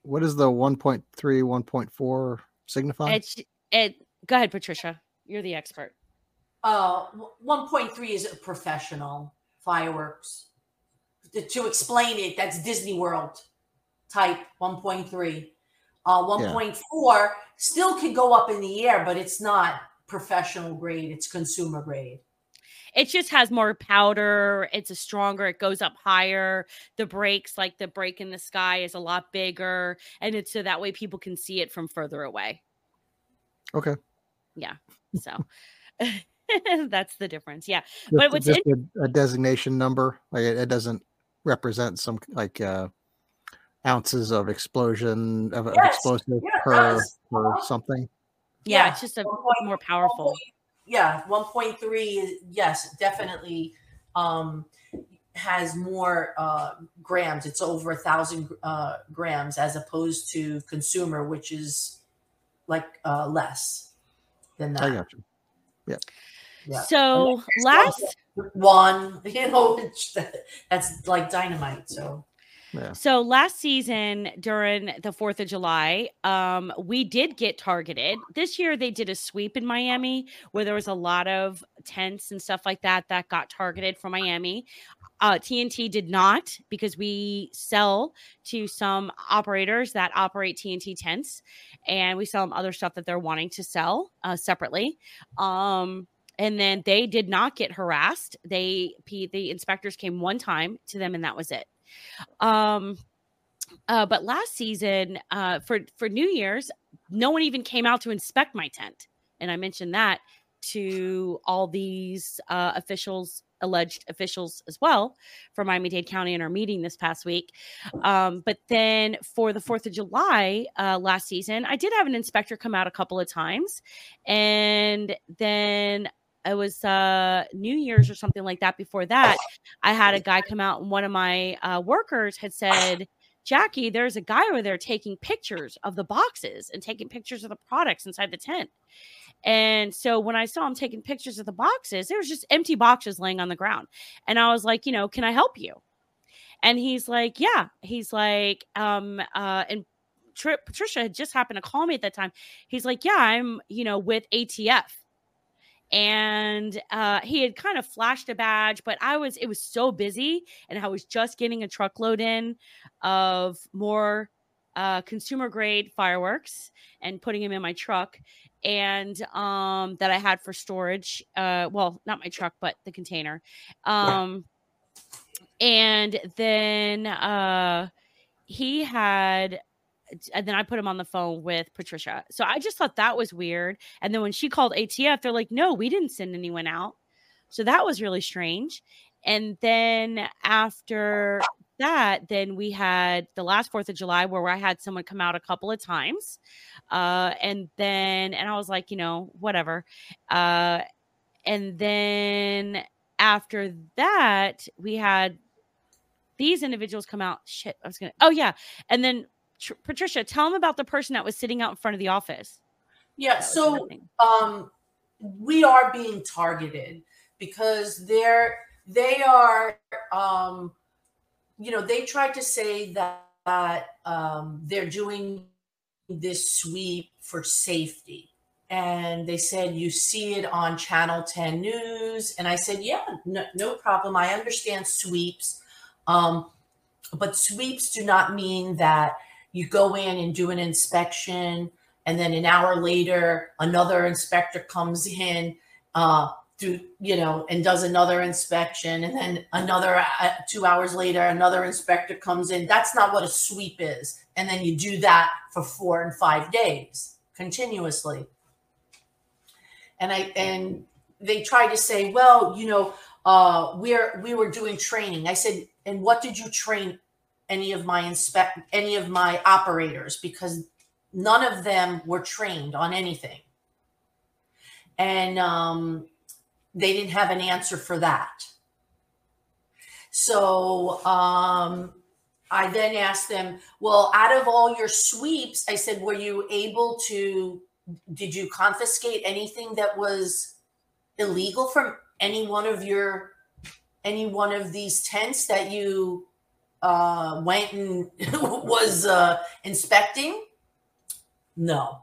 What is the 1.3, 1.4 signify? It's it. Go ahead, Patricia. You're the expert. Uh, 1.3 is a professional fireworks. To explain it, that's Disney World type 1.3. Uh, 1.4 yeah. still can go up in the air, but it's not professional grade, it's consumer grade it just has more powder. It's a stronger, it goes up higher. The breaks, like the break in the sky, is a lot bigger. And it's so that way people can see it from further away. Okay. Yeah. So that's the difference. Yeah. Just, but what's just in- a, a, designation number, like it, it, doesn't represent some like uh ounces of explosion of yes. explosive yeah, per per something. Yeah, yeah, it's just a more powerful yeah 1.3 is yes definitely um has more uh grams it's over a thousand uh grams as opposed to consumer which is like uh less than that i got you yeah yeah. So last one, you know, that's like dynamite. So so last season during the 4th of July, um, we did get targeted. This year they did a sweep in Miami where there was a lot of tents and stuff like that that got targeted from Miami. Uh, TNT did not because we sell to some operators that operate TNT tents and we sell them other stuff that they're wanting to sell uh, separately. Um, and then they did not get harassed. They the inspectors came one time to them and that was it. Um, uh, but last season, uh, for for New Year's, no one even came out to inspect my tent, and I mentioned that to all these uh, officials, alleged officials as well, from Miami Dade County in our meeting this past week. Um, but then for the Fourth of July uh, last season, I did have an inspector come out a couple of times, and then it was uh New Year's or something like that. Before that, I had a guy come out, and one of my uh, workers had said, "Jackye, there's a guy over there taking pictures of the boxes and taking pictures of the products inside the tent." And so when I saw him taking pictures of the boxes, there was just empty boxes laying on the ground, and I was like, "You know, can I help you?" And he's like, "Yeah." He's like, um, uh, and Patricia had just happened to call me at that time. He's like, "Yeah, I'm, you know, with ATF." And uh, he had kind of flashed a badge but i was it was so busy and i was just getting a truckload in of more uh, consumer grade fireworks and putting them in my truck and um, that i had for storage uh, well not my truck but the container um, and then uh, he had and then I put him on the phone with Patricia. So I just thought that was weird. And then when she called ATF, they're like, no, we didn't send anyone out. So that was really strange. And then after that, then we had the last Fourth of July where I had someone come out a couple of times. Uh, and then, and I was like, you know, whatever. Uh, and then after that, we had these individuals come out. Shit, I was gonna. Oh yeah, and then Tr- Patricia, tell them about the person that was sitting out in front of the office. Yeah, so um, we are being targeted because they're they are um, you know they tried to say that, that um, they're doing this sweep for safety. And they said you see it on channel 10 news. And i said yeah no, no problem. I understand sweeps um, but sweeps do not mean that you go in and do an inspection, and then an hour later, another inspector comes in, uh, you know, and does another inspection, and then another uh, two hours later, another inspector comes in. That's not what a sweep is. And then you do that for four and five days continuously. And I and they try to say, well, you know, uh, we're we were doing training. I said, and what did you train any of my inspect any of my operators? Because none of them were trained on anything. And um, they didn't have an answer for that. So um, I then asked them, well, out of all your sweeps, I said, were you able to, did you confiscate anything that was illegal from any one of your, any one of these tents that you uh, went and was uh, inspecting? No.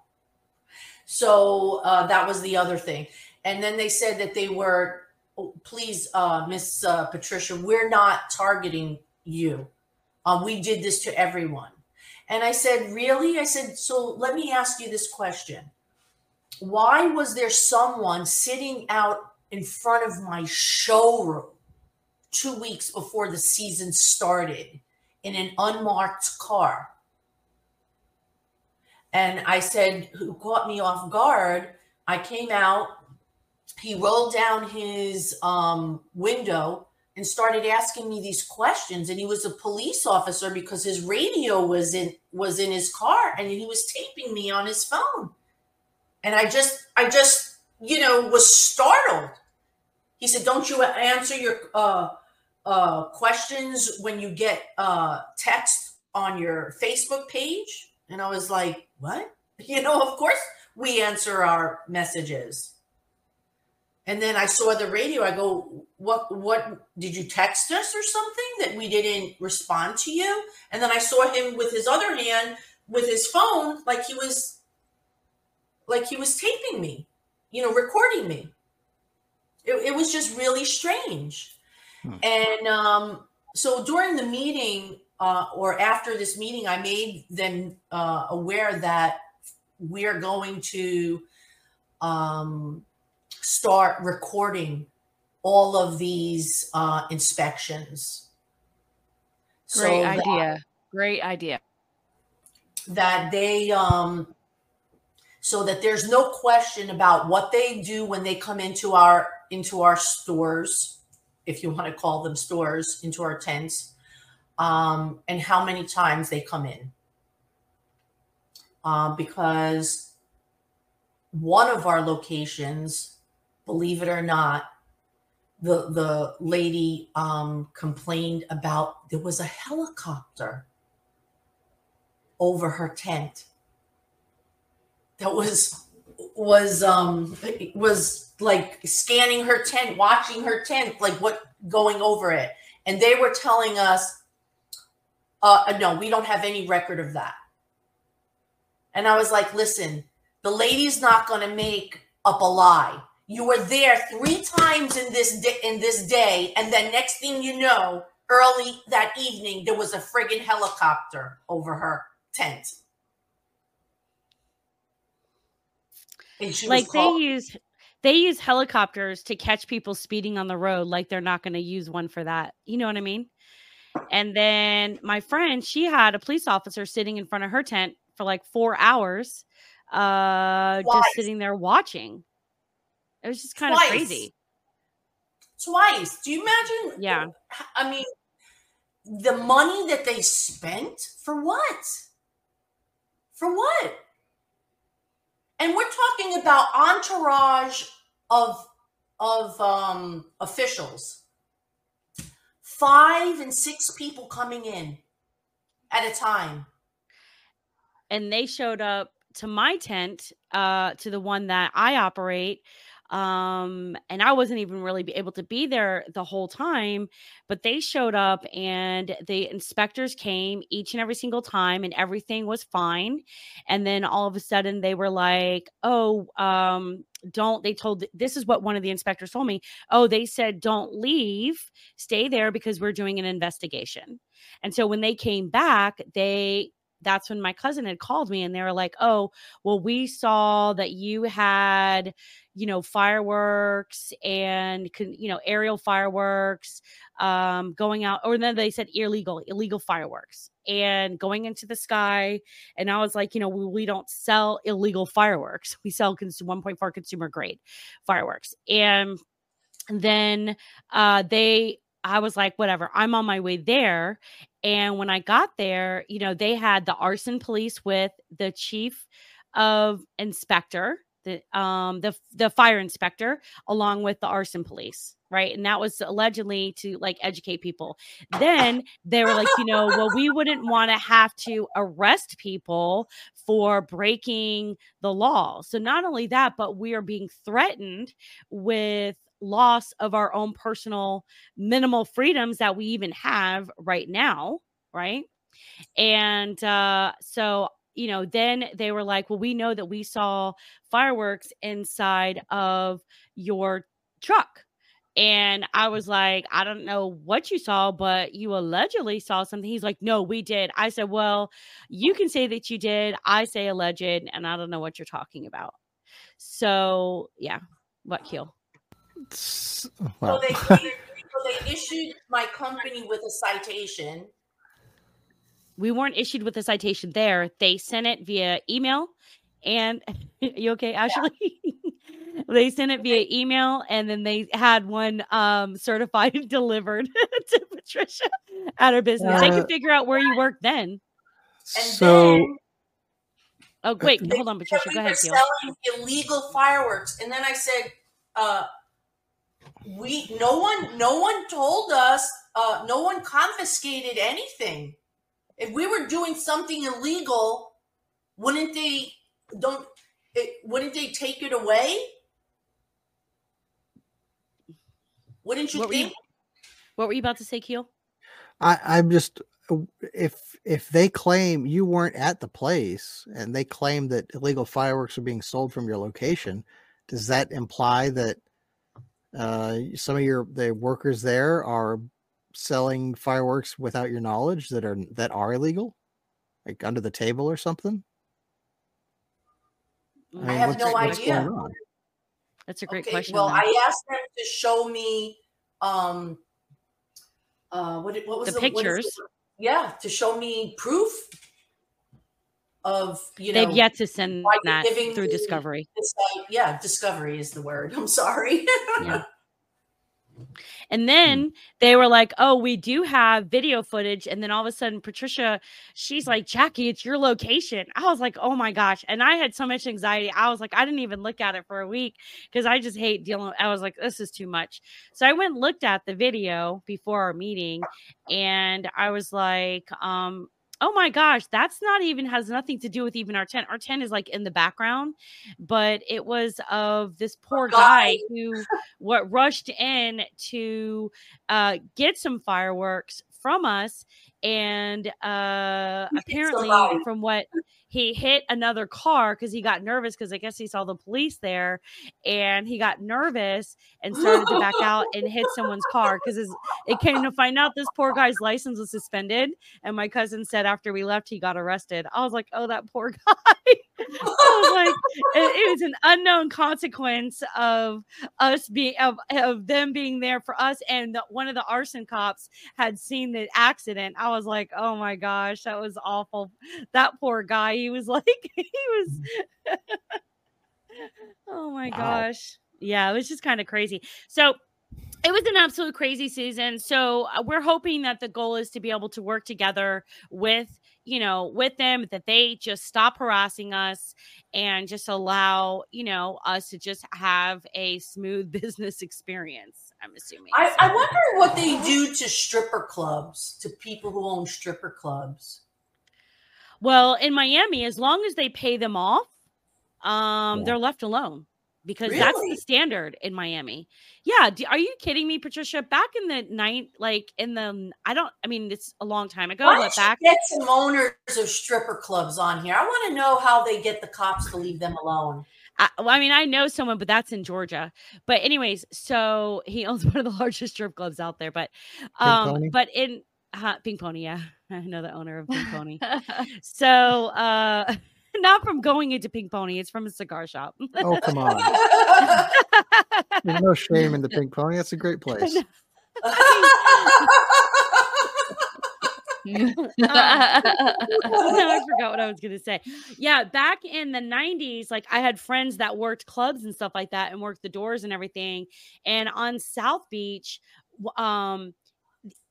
So uh, that was the other thing. And then they said that they were, oh, please, uh, Miss uh, Patricia, we're not targeting you. Uh, we did this to everyone. And I said, really? I said, so let me ask you this question. Why was there someone sitting out in front of my showroom two weeks before the season started in an unmarked car? And I said, who caught me off guard? I came out. He rolled down his um, window and started asking me these questions. And he was a police officer because his radio was in was in his car, and he was taping me on his phone. And I just, I just, you know, was startled. He said, "Don't you answer your uh, uh, questions when you get uh, text on your Facebook page?" And I was like, what? You know, of course we answer our messages. And then I saw the radio. I go, what what did you text us or something that we didn't respond to you? And then I saw him with his other hand with his phone, like he was like he was taping me, you know, recording me. It, it was just really strange. Hmm. And um, so during the meeting, uh, or after this meeting, I made them uh, aware that we're going to um, start recording all of these uh, inspections. Great so idea. That, Great idea. That they, um, so that there's no question about what they do when they come into our into our stores, if you want to call them stores, into our tents um, and how many times they come in. Uh, because one of our locations, believe it or not, the the lady um, complained about there was a helicopter over her tent that was was um was like scanning her tent watching her tent like what going over it and they were telling us uh, no, we don't have any record of that. And I was like, listen, the lady's not going to make up a lie. You were there three times in this di- in this day, and then next thing you know, early that evening, there was a friggin' helicopter over her tent. Like they use they use helicopters to catch people speeding on the road like they're not going to use one for that you know what i mean and then my friend, she had a police officer sitting in front of her tent for like four hours, uh, Twice. just sitting there watching. It was just kind Twice. of crazy. Twice. Do you imagine? Yeah. I mean, the money that they spent for what? For what? And we're talking about entourage of of um, officials five and six people coming in at a time. And they showed up to my tent, uh, to the one that I operate. Um, and I wasn't even really able to be there the whole time, but they showed up and the inspectors came each and every single time and everything was fine. And then all of a sudden they were like, oh, um, don't they told this is what one of the inspectors told me oh they said don't leave stay there because we're doing an investigation and so when they came back they that's when my cousin had called me and they were like, "Oh, well we saw that you had, you know, fireworks and you know, aerial fireworks um going out or then they said illegal illegal fireworks and going into the sky and I was like, you know, we, we don't sell illegal fireworks. We sell cons- 1.4 consumer grade fireworks. And then uh they I was like, whatever, I'm on my way there. And when I got there, you know, they had the arson police with the chief of inspector, the um the the fire inspector, along with the arson police, right? And that was allegedly to like educate people. Then they were like, you know, well, we wouldn't want to have to arrest people for breaking the law. So not only that, but we are being threatened with loss of our own personal minimal freedoms that we even have right now, right? And uh, so, you know, then they were like, well, we know that we saw fireworks inside of your truck. And I was like, I don't know what you saw, but you allegedly saw something. He's like, No, we did. I said, Well, you can say that you did. I say alleged, and I don't know what you're talking about. So, yeah, what Keel? Well. So, they, so they issued my company with a citation. We weren't issued with a citation there. They sent it via email. And you okay, Ashley? Yeah. they sent it via email and then they had one um certified delivered to Patricia at her business. Uh, they could figure out where you work then. So then, Oh wait, hold on, Patricia. Go ahead. Selling illegal fireworks, and then I said, uh, we no one no one told us uh, no one confiscated anything if we were doing something illegal wouldn't they don't it, wouldn't they take it away? Wouldn't you what think were you, what were you about to say keel? I i'm just if if they claim you weren't at the place and they claim that illegal fireworks are being sold from your location does that imply that uh, some of your the workers there are selling fireworks without your knowledge that are that are illegal, like under the table or something. I, mean, I have no idea. That's a great okay, question. Well, though. I asked them to show me um uh what what was the, the pictures. yeah, to show me proof of you know they've yet to send that through discovery yeah discovery is the word i'm sorry yeah and then mm. they were like, "Oh, we do have video footage." And then all of a sudden, Patricia, she's like, "Jackye, it's your location." I was like, "Oh my gosh!" And I had so much anxiety. I was like, I didn't even look at it for a week because I just hate dealing. I was like, "This is too much." So I went and looked at the video before our meeting, and I was like, um, oh my gosh, that's not even has nothing to do with even our tent. Our tent is like in the background, but it was of this poor guy who what rushed in to uh, get some fireworks from us and uh apparently from what he hit another car because he got nervous because I guess he saw the police there and he got nervous and started to back out and hit someone's car because it came to find out this poor guy's license was suspended. And my cousin said after we left, he got arrested. I was like, oh, that poor guy. I was like, it, it, was an unknown consequence of us being of, of them being there for us. And the, one of the arson cops had seen the accident. I was like, oh my gosh, that was awful. That poor guy he was like he was oh my wow. gosh. Yeah it was just kind of crazy. So it was an absolute crazy season. So uh, we're hoping that the goal is to be able to work together with you know with them that they just stop harassing us and just allow you know us to just have a smooth business experience i'm assuming. I, I wonder what they do to stripper clubs to people who own stripper clubs well, in Miami, as long as they pay them off, um, yeah. they're left alone because really? that's the standard in Miami. Yeah, do, are you kidding me, Patricia? Back in the night, like in the, I don't, I mean, it's a long time ago. Why but back, get some owners of stripper clubs on here. I want to know how they get the cops to leave them alone. I, well, I mean, I know someone, but that's in Georgia. But anyways, so he owns one of the largest strip clubs out there. But, um, but in Uh, Pink Pony, yeah. I know the owner of Pink Pony. so, uh, not from going into Pink Pony, it's from a cigar shop. Oh, come on. There's no shame in the Pink Pony. That's a great place. Um, I forgot what I was going to say. Yeah, back in the 90s, like I had friends that worked clubs and stuff like that and worked the doors and everything. And on South Beach, um,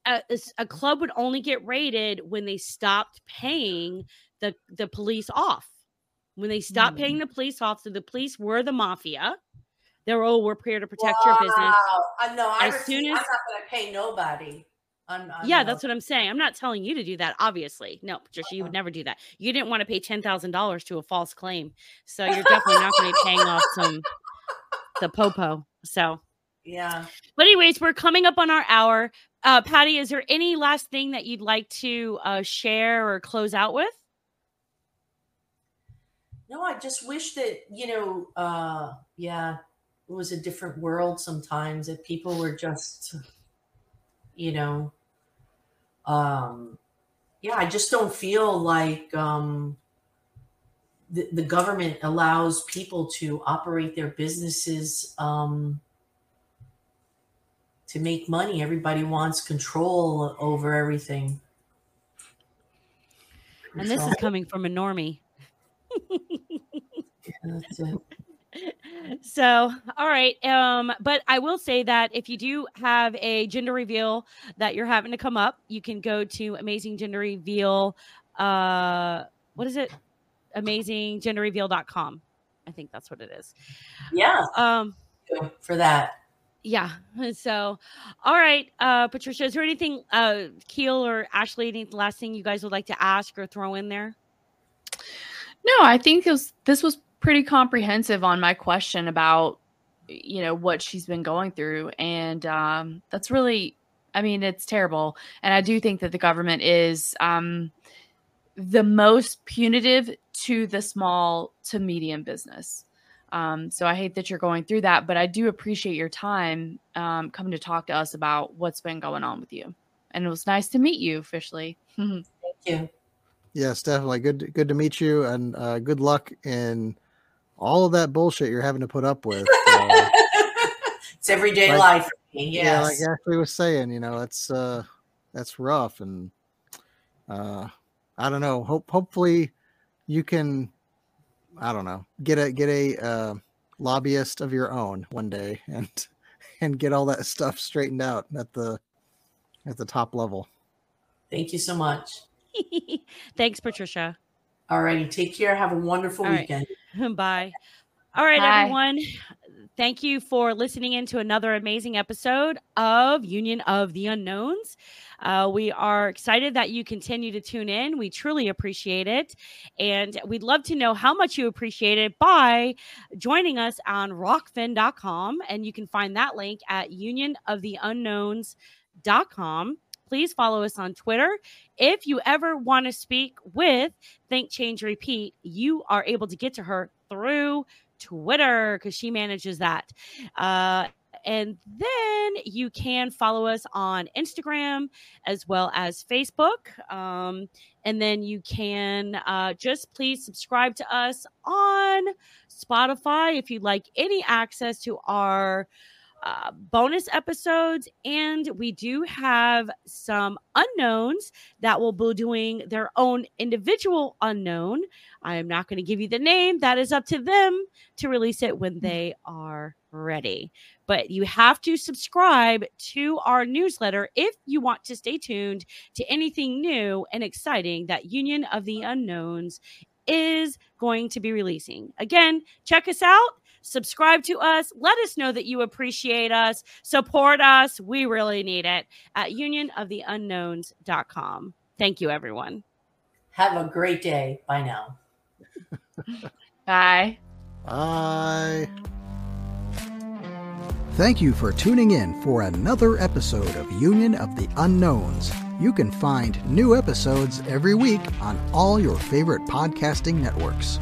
a, a club would only get raided when they stopped paying the, the police off. When they stopped paying hmm. the police off, so the police were the mafia. They were, oh, we're here to protect your business. Wow. I know. I As refuse, soon I'm not going to pay nobody. I'm, I'm yeah, not- that's what I'm saying. I'm not telling you to do that, obviously. No, Patricia, you would Uh-uh. never do that. You didn't want to pay ten thousand dollars to a false claim, so you're definitely not going to be paying off some the popo. So, Yeah. but anyways, we're coming up on our hour. Uh, Patty, is there any last thing that you'd like to uh, share or close out with? No, I just wish that, you know, uh, yeah, it was a different world sometimes that people were just, you know, um, yeah, I just don't feel like um, the, the government allows people to operate their businesses um, to make money. Everybody wants control over everything. And this So, is coming from a normie. it. so all right um but i will say that if you do have a gender reveal that you're having to come up you can go to amazing gender reveal uh what is it amazing amazinggenderreveal.com i think that's what it is Yeah, um for that. Yeah so all right uh patricia is there anything uh keel or ashley any last thing you guys would like to ask or throw in there No, I think was, this was pretty comprehensive on my question about you know what she's been going through and um that's really I mean it's terrible and I do think that the government is um the most punitive to the small to medium business. Um, so I hate that you're going through that, but I do appreciate your time um, coming to talk to us about what's been going on with you. And it was nice to meet you officially. Thank you. Yes, definitely. Good good to meet you and uh, good luck in all of that bullshit you're having to put up with. Uh, it's everyday like- life. for me, Yeah, like Ashley was saying, you know, that's uh that's rough and uh I don't know. Hope hopefully you can I don't know, get a get a uh lobbyist of your own one day and and get all that stuff straightened out at the at the top level. Thank you so much. thanks patricia All righty. take care. Have a wonderful All right. weekend. Bye. All right, Bye. everyone. Thank you for listening in to another amazing episode of Union of the Unknowns. Uh, we are excited that you continue to tune in. We truly appreciate it. And we'd love to know how much you appreciate it by joining us on rokfin.com. And you can find that link at unionoftheunknowns.com. Please follow us on Twitter. If you ever want to speak with Think Change Repeat, you are able to get to her through Twitter because she manages that. Uh, and then you can follow us on Instagram as well as Facebook. Um, and then you can uh, just please subscribe to us on Spotify if you'd like any access to our uh, bonus episodes. And we do have some unknowns that will be doing their own individual unknown. I am not going to give you the name. That is up to them to release it when they are ready. But you have to subscribe to our newsletter if you want to stay tuned to anything new and exciting that Union of the Unknowns is going to be releasing. Again, check us out. Subscribe to us. Let us know that you appreciate us. Support us. We really need it at unionoftheunknowns.com. Thank you, everyone. Have a great day. Bye now. Bye. Bye. Thank you for tuning in for another episode of Union of the Unknowns. You can find new episodes every week on all your favorite podcasting networks.